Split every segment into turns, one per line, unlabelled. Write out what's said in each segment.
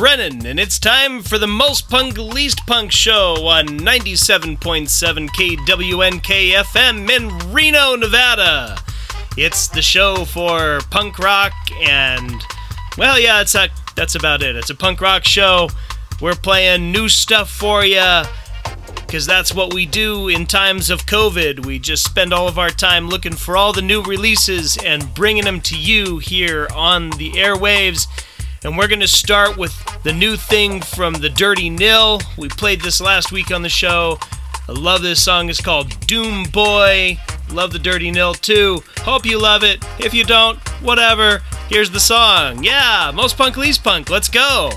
Brennan, and it's time for the Most Punk Least Punk show on 97.7 KWNK FM in Reno, Nevada. It's the show for punk rock and, well, yeah, it's a, that's about it. It's a punk rock show. We're playing new stuff for you because that's what we do in times of COVID. We just spend all of our time looking for all the new releases and bringing them to you here on the airwaves. And we're going to start with the new thing from the Dirty Nil. We played this last week on the show. I love this song. It's called Doom Boy. Love the Dirty Nil too. Hope you love it. If you don't, whatever. Here's the song. Yeah, most punk, least punk. Let's go.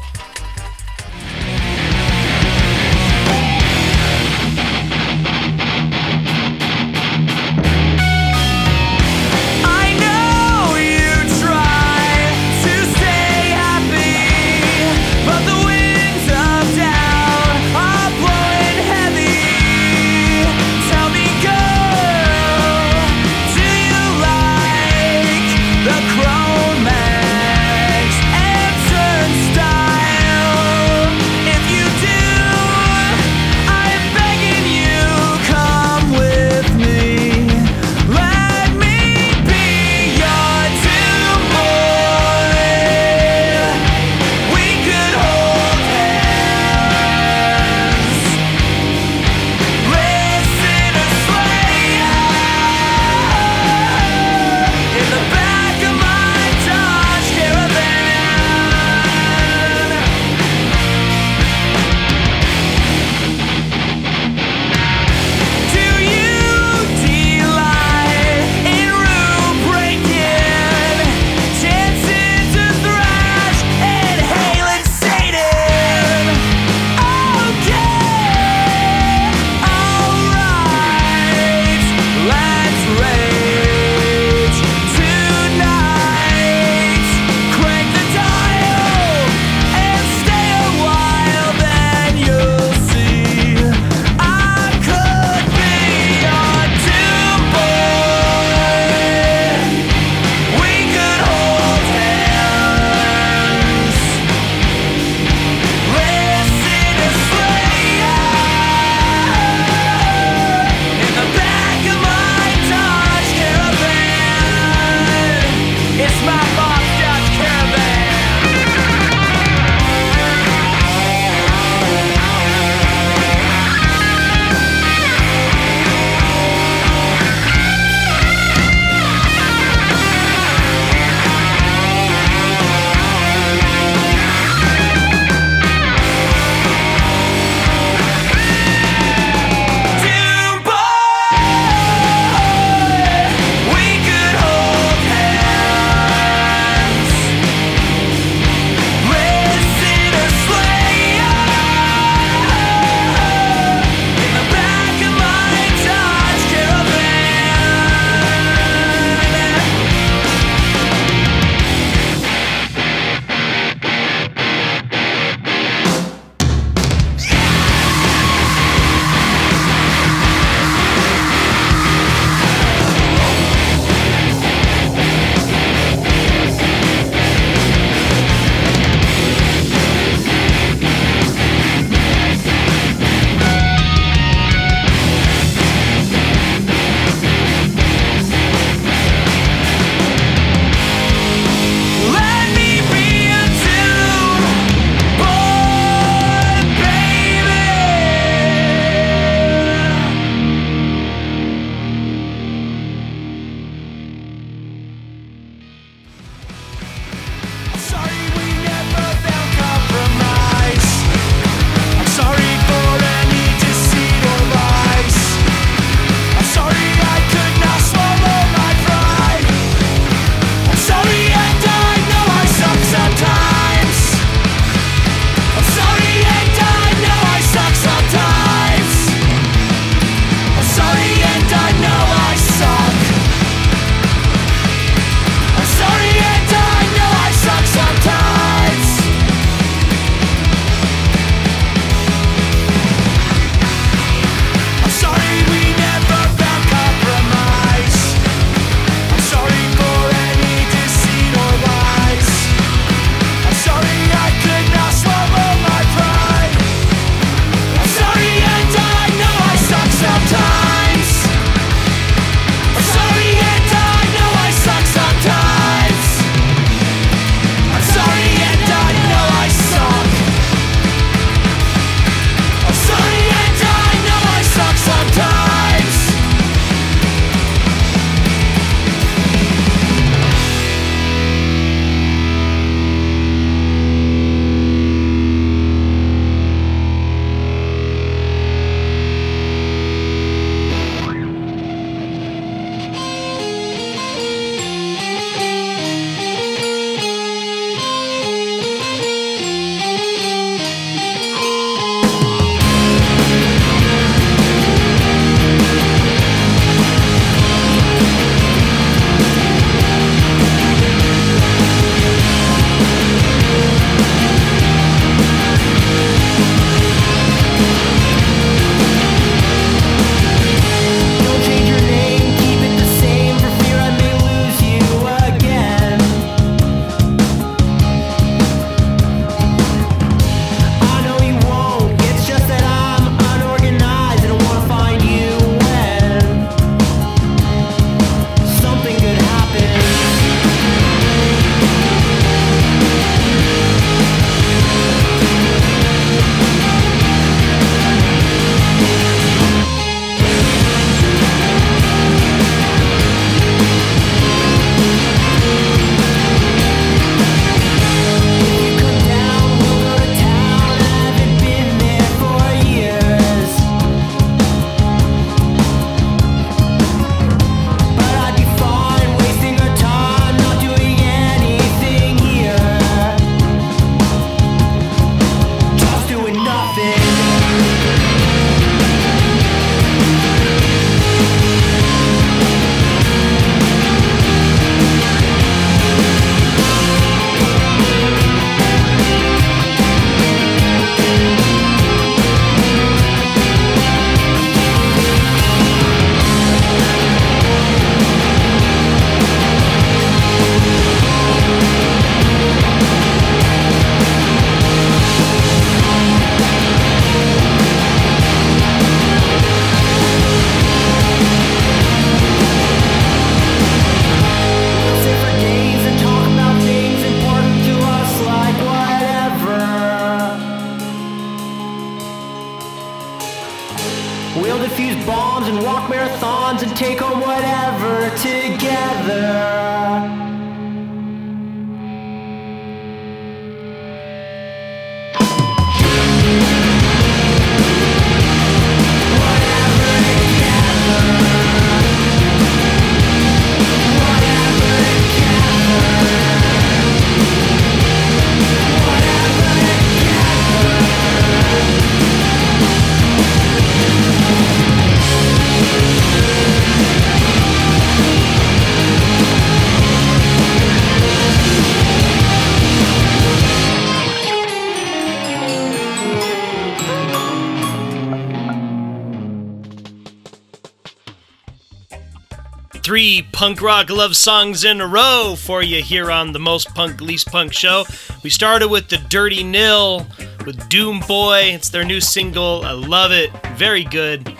Three punk rock love songs in a row for you here on the Most Punk Least Punk show. We started with the Dirty Nil with Doom Boy. It's their new single. I love it. Very good.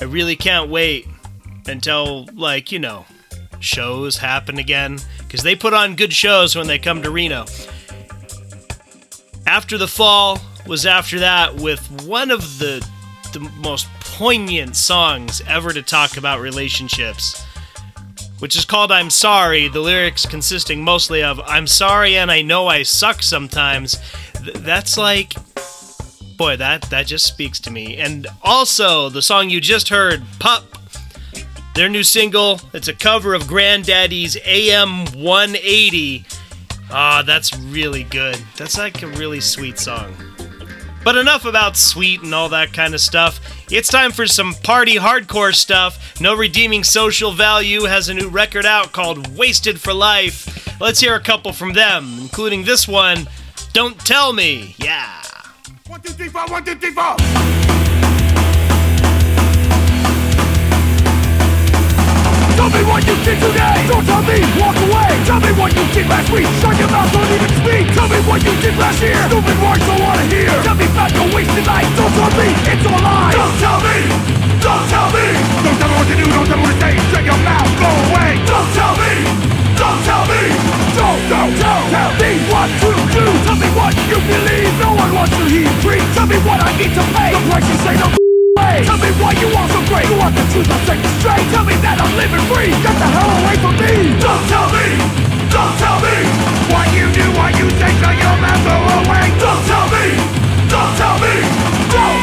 I really can't wait until, like, you know, shows happen again because they put on good shows when they come to Reno. After the Fall was after that with one of the the most poignant songs ever to talk about relationships which is called I'm Sorry, the lyrics consisting mostly of I'm sorry and I know I suck sometimes. Th- that's like boy, that that just speaks to me. And also, the song you just heard, Pup, their new single, it's a cover of Grandaddy's AM 180. Ah, that's really good. That's like a really sweet song. But enough about sweet and all that kind of stuff. It's time for some party hardcore stuff. No Redeeming Social Value has a new record out called Wasted for Life. Let's hear a couple from them, including this one, Don't Tell Me. Yeah.
One, two, three, four, one, two, three, four. Me what you did today. Don't tell me, walk away. Tell me what you did last week. Shut your mouth, don't even speak. Tell me what you did last year. Stupid words, don't wanna hear. Tell me about your wasted life. Don't tell me, it's all lies. Don't tell me, don't tell me. Don't tell me what to do, don't tell me what to say. Shut your mouth, go away. Don't tell me, don't tell me. Don't, don't, don't tell me what to do. Tell me what you believe. No one wants to hear free. Tell me what I need to pay. The price you say no. Tell me why you are so great. You want the truth, I'll set you straight. Tell me that I'm living free. Get the hell away from me. Don't tell me. Don't tell me. What you do, what you say Shut your go away. Don't tell me. Don't tell me. Don't,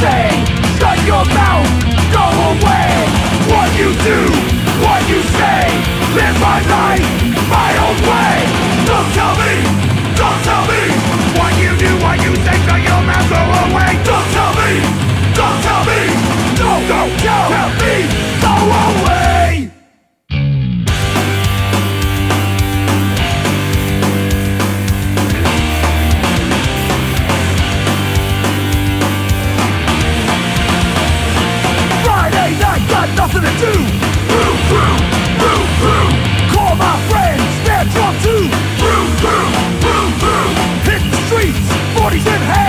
say, shut your mouth, go away. What you do, what you say, live my life, my own way. Don't tell me, don't tell me, what you do, what you say, shut your mouth, go away. Don't tell me, don't tell me, No, no, tell, do. Boom, boom, boom, boom. Call my friends, they're drunk too. Boom, boom, boom, boom. Hit the streets, 40s in hand.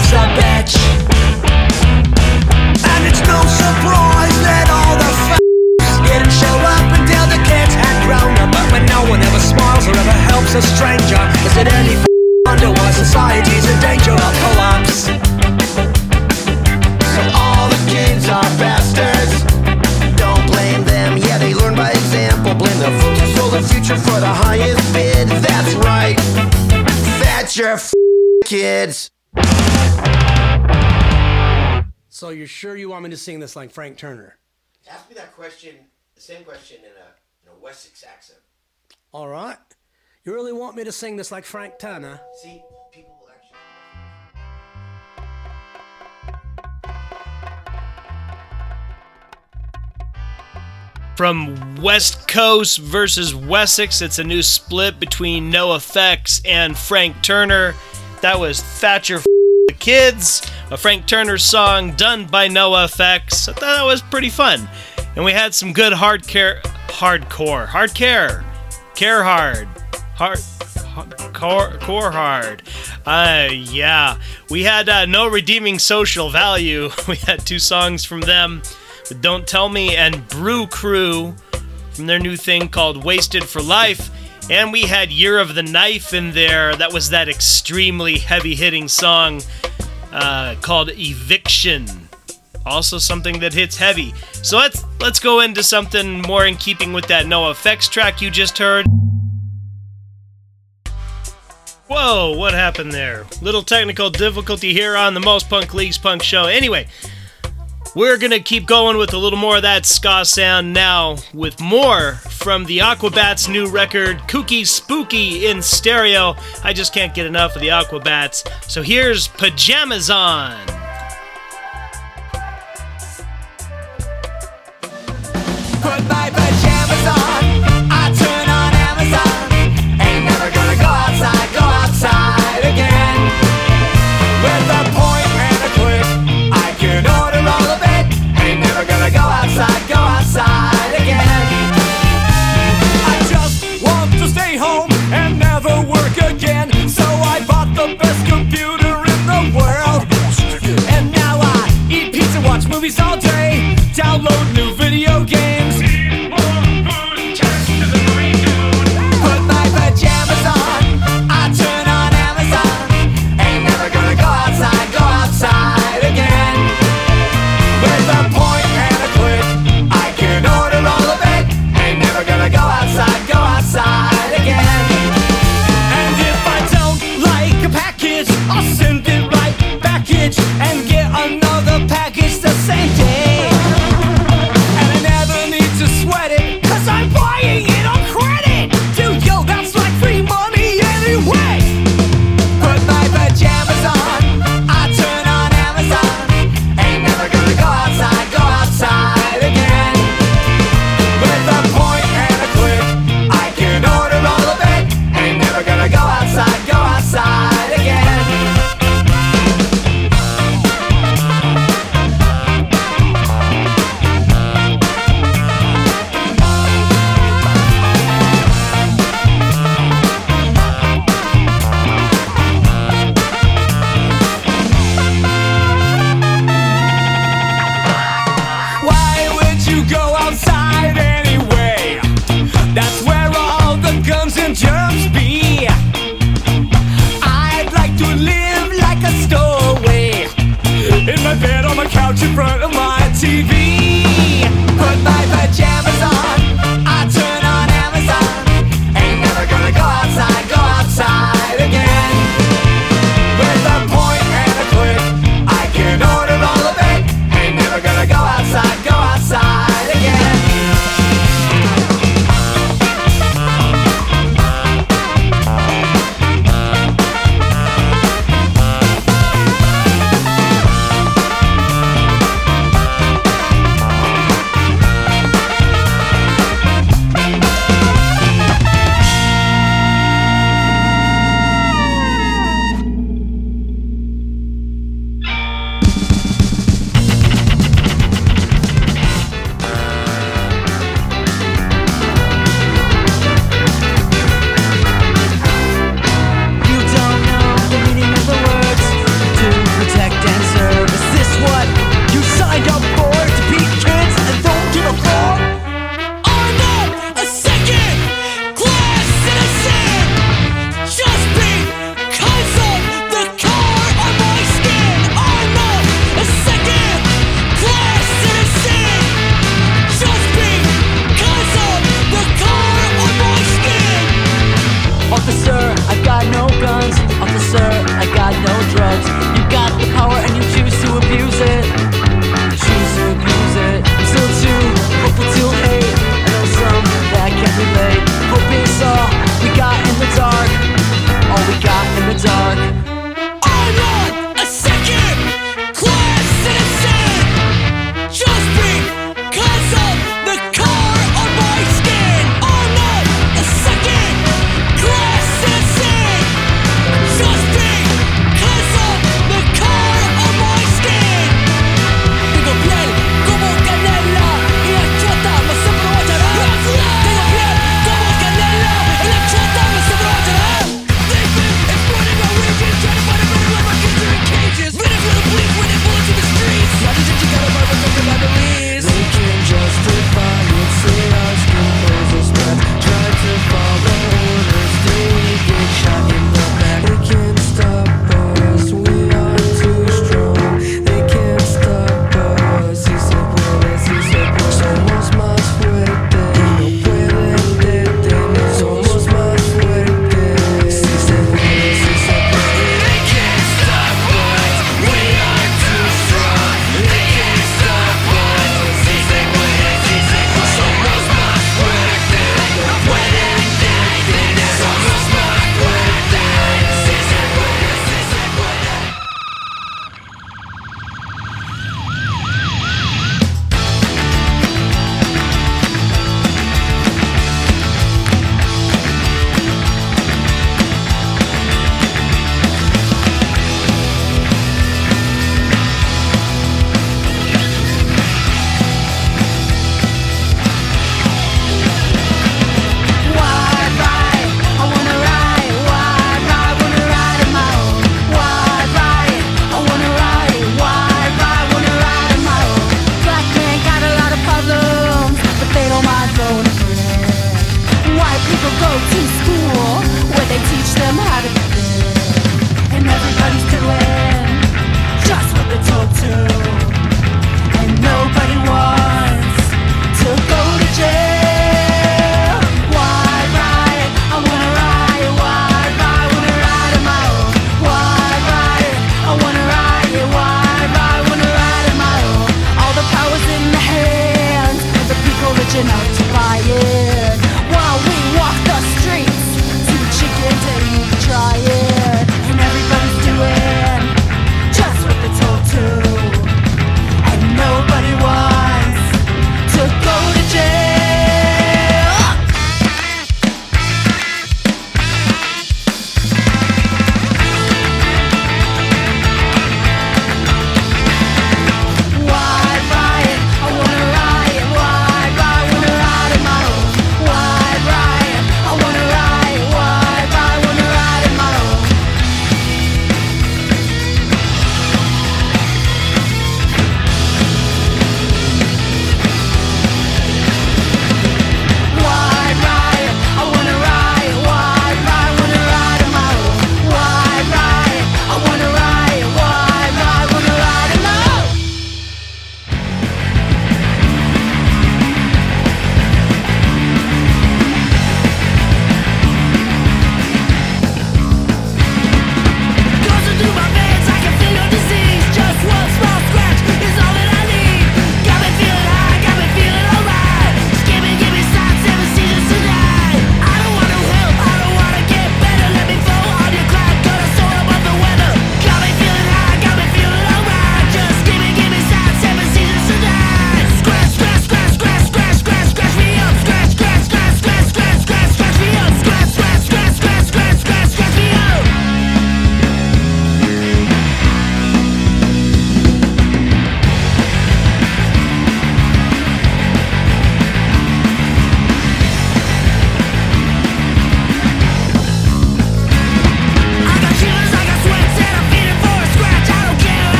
Life's a bitch And it's no surprise that all the didn't show up until the kids had grown up But when no one ever smiles or ever helps a stranger Is it any wonder why society's in danger of collapse?
So all the kids are bastards. Don't blame them, yeah, they learn by example. Blame the the future for the highest bid. That's right. That's your kids.
So you're sure you want me to sing this like Frank Turner?
Ask me that question, the same question in a, in a Wessex accent.
All right. You really want me to sing this like Frank Turner?
See, people will actually.
From West Coast versus Wessex, it's a new split between NOFX and Frank Turner. That was Thatcher F- the Kids, a Frank Turner song done by NOFX. I thought that was pretty fun. And we had some good hard care, hardcore, hard care, care hard, hard. Core, core hard. Uh, yeah. We had uh, No Redeeming Social Value. We had two songs from them Don't Tell Me and Brew Crew from their new thing called Wasted for Life. And we had Year of the Knife in there. That was that extremely heavy hitting song uh, called Eviction. Also something that hits heavy. So let's let's go into something more in keeping with that NOFX track you just heard. Whoa, what happened there? Little technical difficulty here on the Most Punk Leagues Punk Show. Anyway, we're gonna keep going with a little more of that ska sound now, with more from the Aquabats' new record, Kooky Spooky in stereo. I just can't get enough of the Aquabats. So here's Pajamas On.
Put movies all day, download new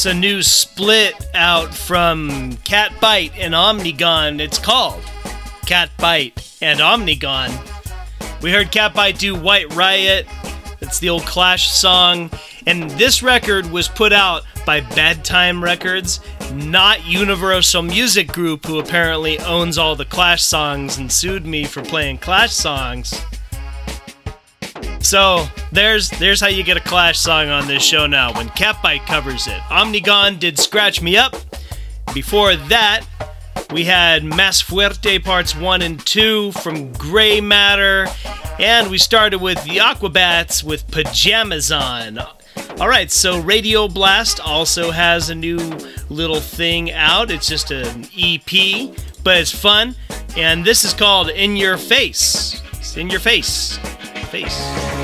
It's a new split out from Cat Bite and Omnigone. It's called Catbite and Omnigone. We heard Catbite do White Riot. It's the old Clash song. And this record was put out by Bad Time Records, not Universal Music Group, who apparently owns all the Clash songs and sued me for playing Clash songs. So there's there's how you get a Clash song on this show now when Catbite covers it. Omnigone did Scratch Me Up. Before that, we had Mas Fuerte parts 1 and 2 from Grey Matter. And we started with the Aquabats with Pajamas On. Alright, so Radio Blast also has a new little thing out. It's just an EP, but it's fun. And this is called In Your Face. It's in Your Face face.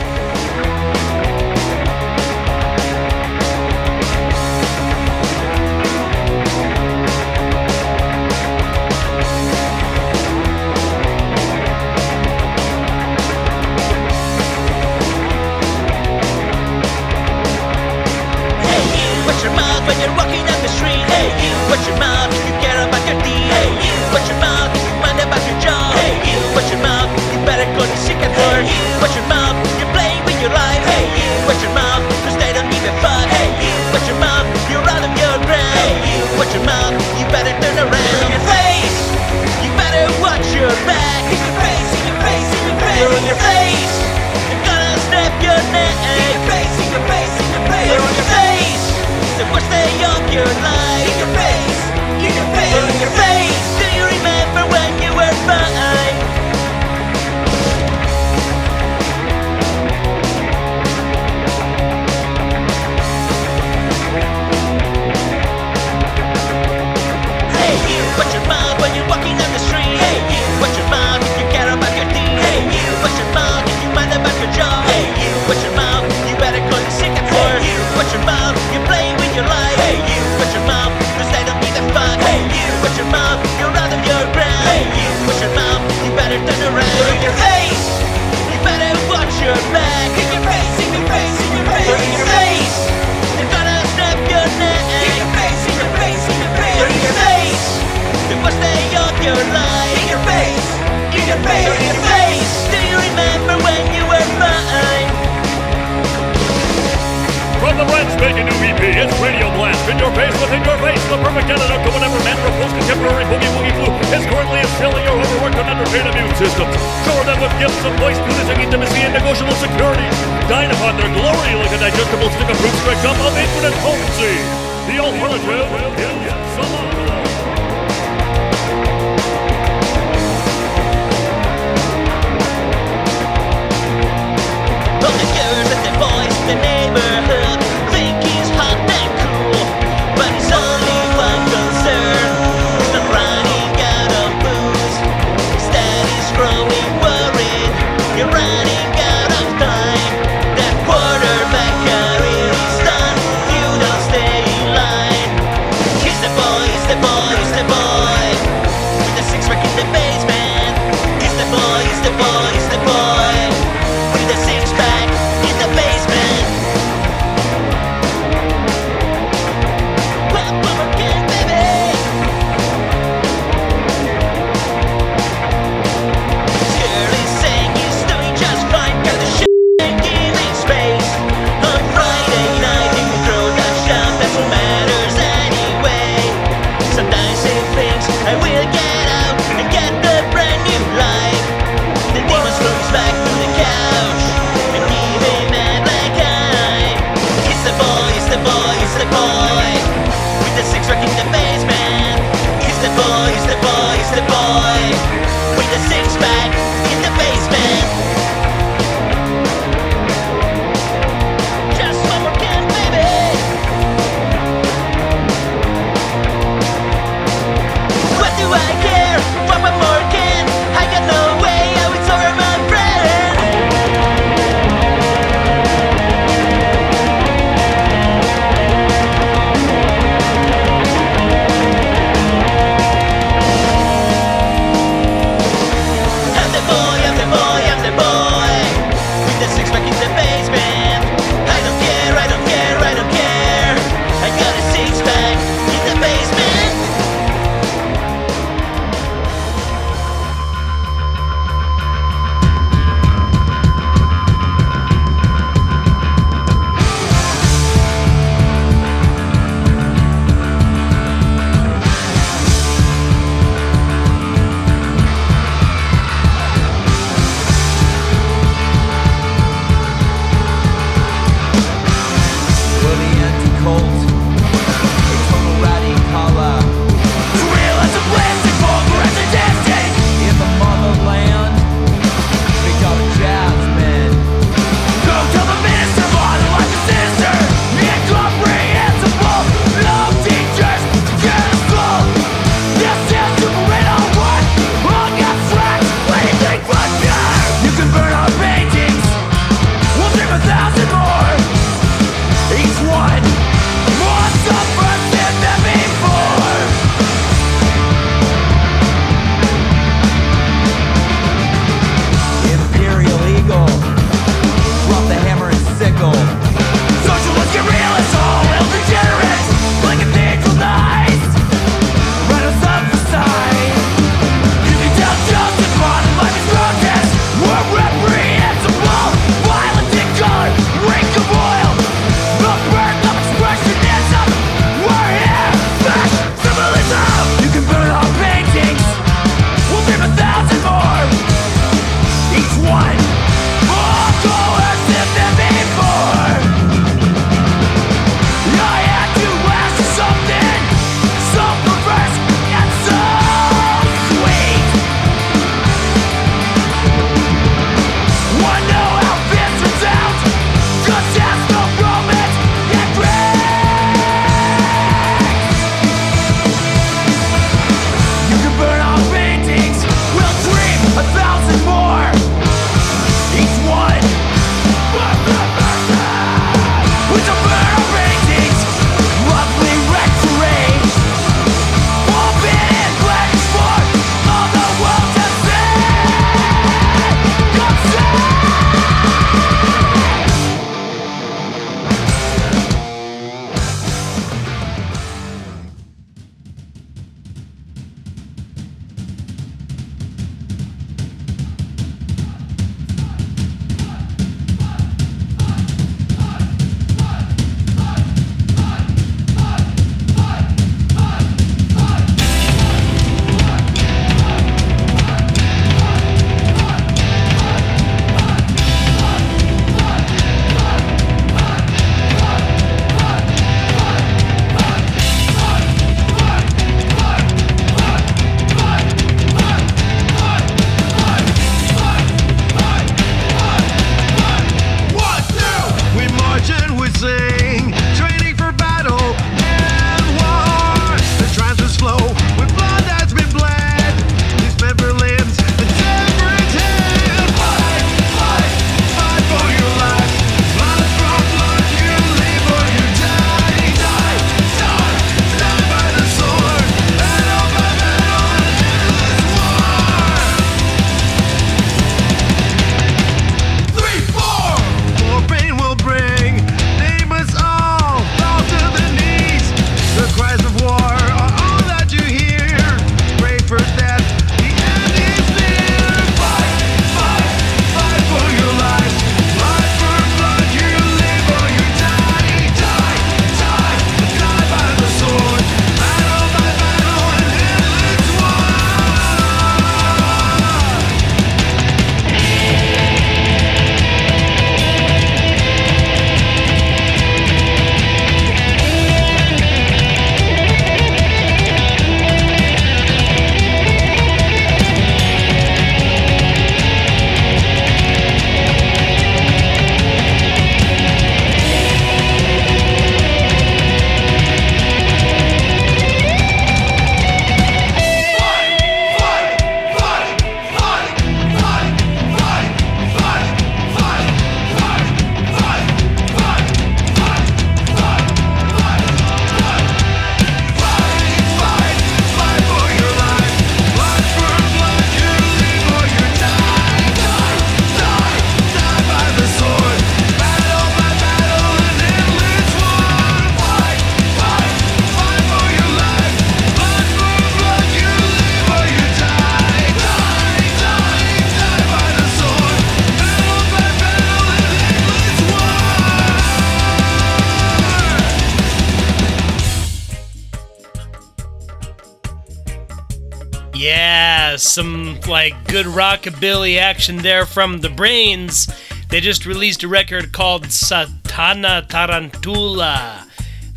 good rockabilly action there from the Brains. They just released a record called Satana Tarantula,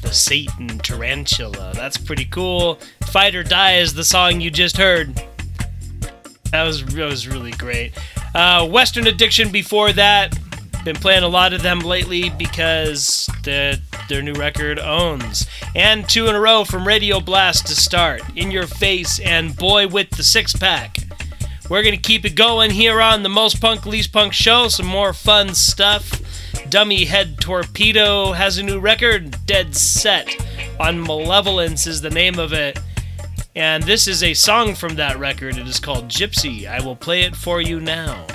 the Satan Tarantula. That's pretty cool. Fight or Die is the song you just heard. That was, that was really great. Uh, Western Addiction before that. Been playing a lot of them lately because the, their new record owns. And two in a row from Radio Blast to start. In Your Face and Boy with the Six Pack. We're going to keep it going here on the Most Punk, Least Punk show. Some more fun stuff. Dummy Head Torpedo has a new record, Dead Set on Malevolence is the name of it. And this is a song from that record. It is called Gypsy. I will play it for you now.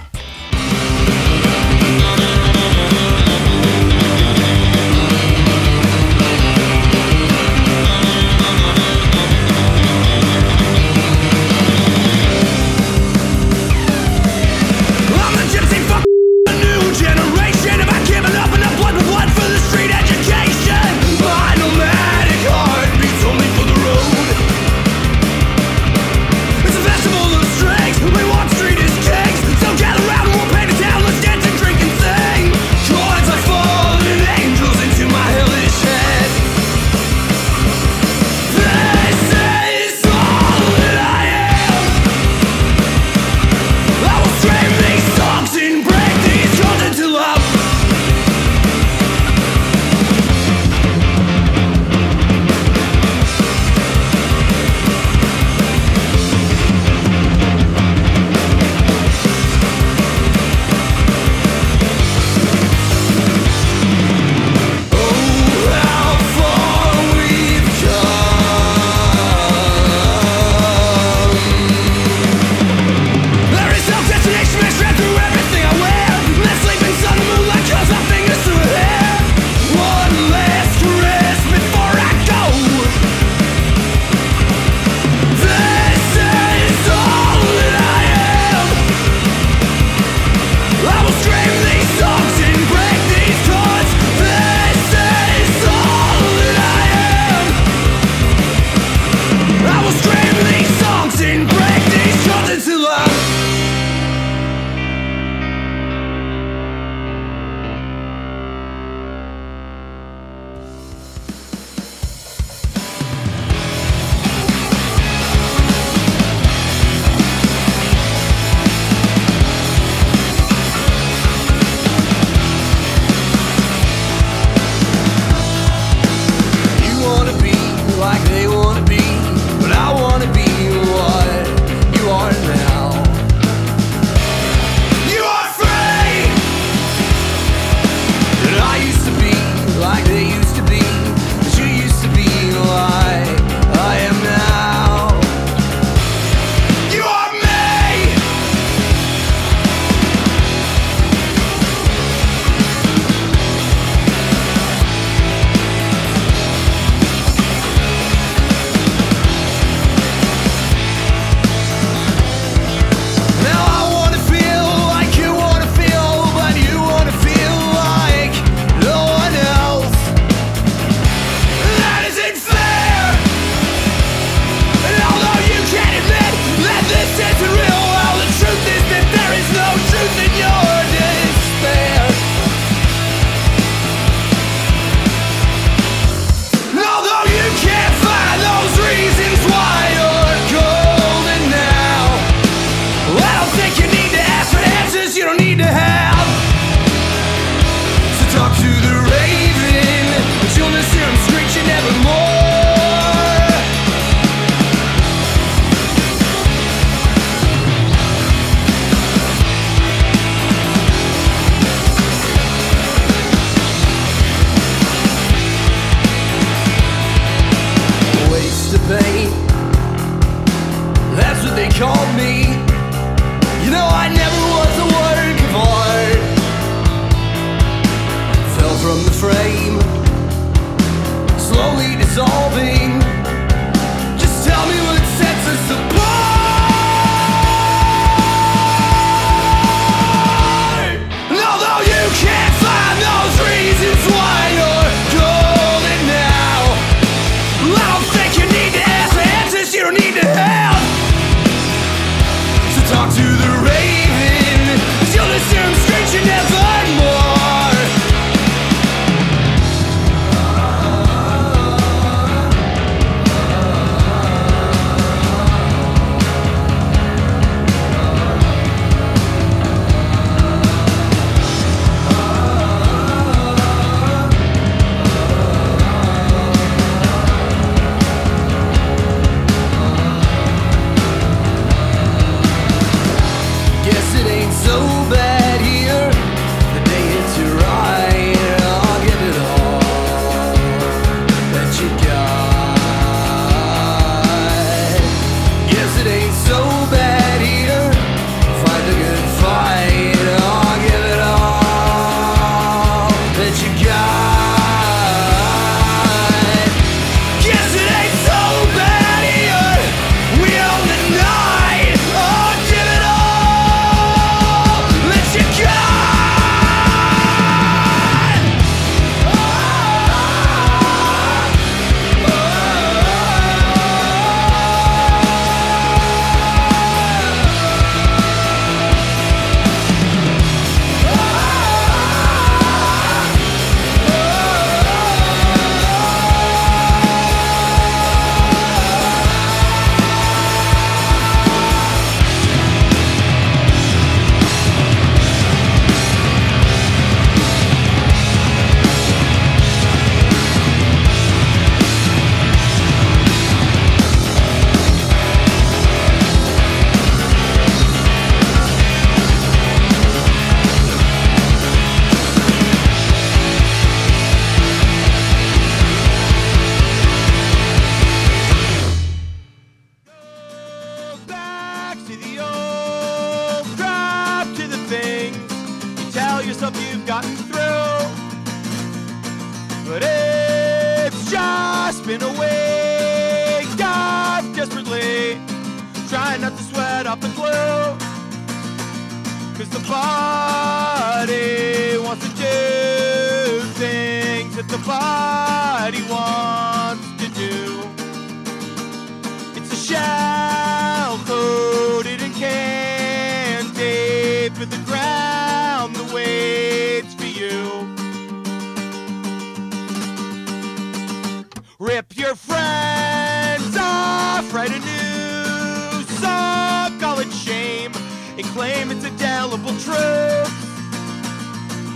your
friends off. Write a new song, call it shame, and claim it's indelible truth.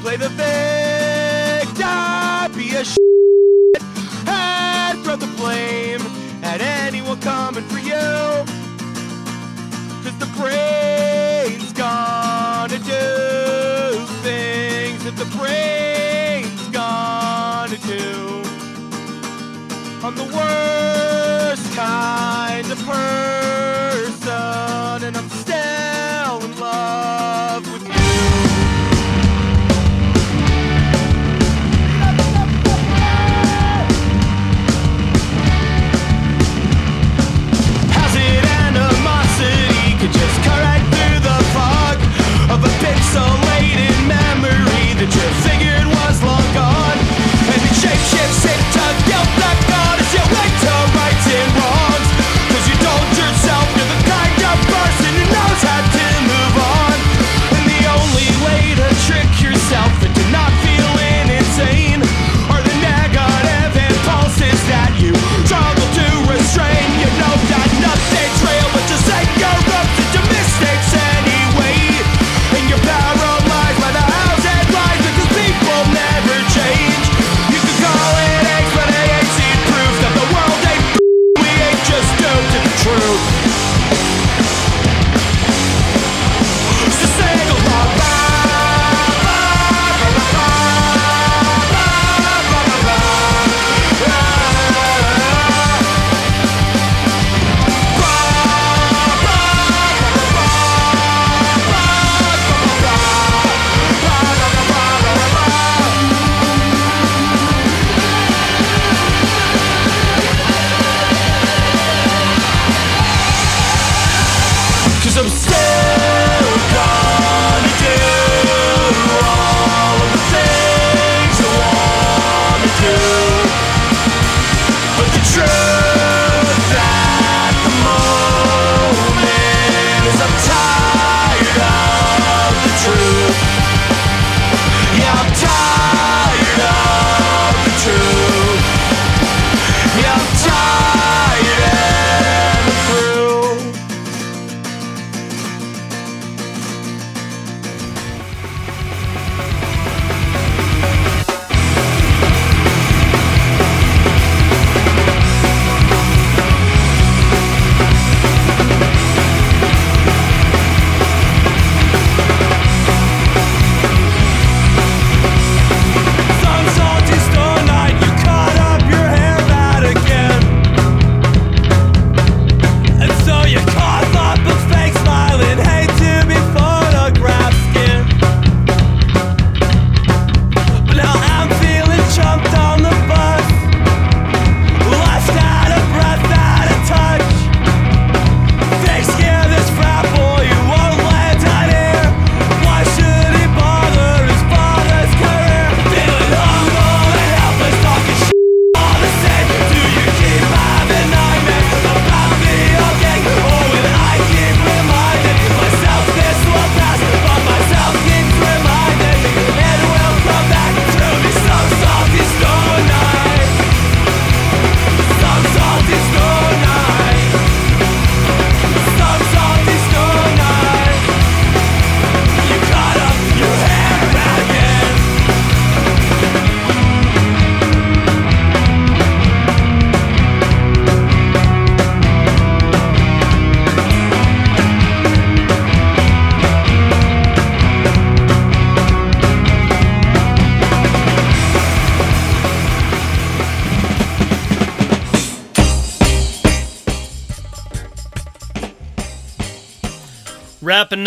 Play the victim, be a shit, and throw the blame at anyone coming for you. Cause the brave on the worst kind of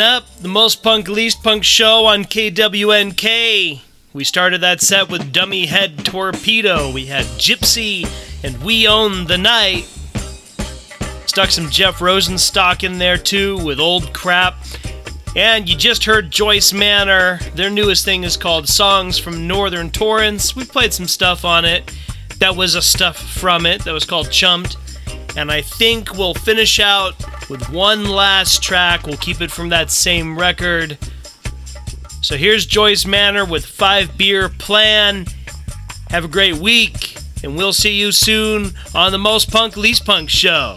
up the most punk, least punk show on KWNK. We started that set with Dummy Head Torpedo. We had Gypsy and We Own the Night. Stuck some Jeff Rosenstock in there too with Old Crap. And you just heard Joyce Manor. Their newest thing is called Songs from Northern Torrance. We played some stuff on it. That was a stuff from it that was called Chumped. And I think we'll finish out with one last track. We'll keep it from that same record. So here's Joyce Manor with Five Beer Plan. Have a great week, and we'll see you soon on the Most Punk Least Punk show.